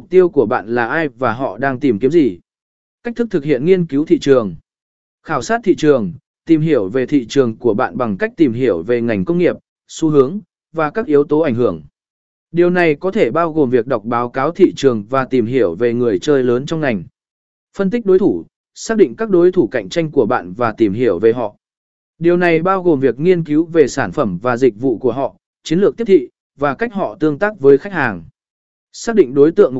mục tiêu của bạn là ai và họ đang tìm kiếm gì. Cách thức thực hiện nghiên cứu thị trường. Khảo sát thị trường, tìm hiểu về thị trường của bạn bằng cách tìm hiểu về ngành công nghiệp, xu hướng, và các yếu tố ảnh hưởng. Điều này có thể bao gồm việc đọc báo cáo thị trường và tìm hiểu về người chơi lớn trong ngành. Phân tích đối thủ, xác định các đối thủ cạnh tranh của bạn và tìm hiểu về họ. Điều này bao gồm việc nghiên cứu về sản phẩm và dịch vụ của họ, chiến lược tiếp thị, và cách họ tương tác với khách hàng. Xác định đối tượng mục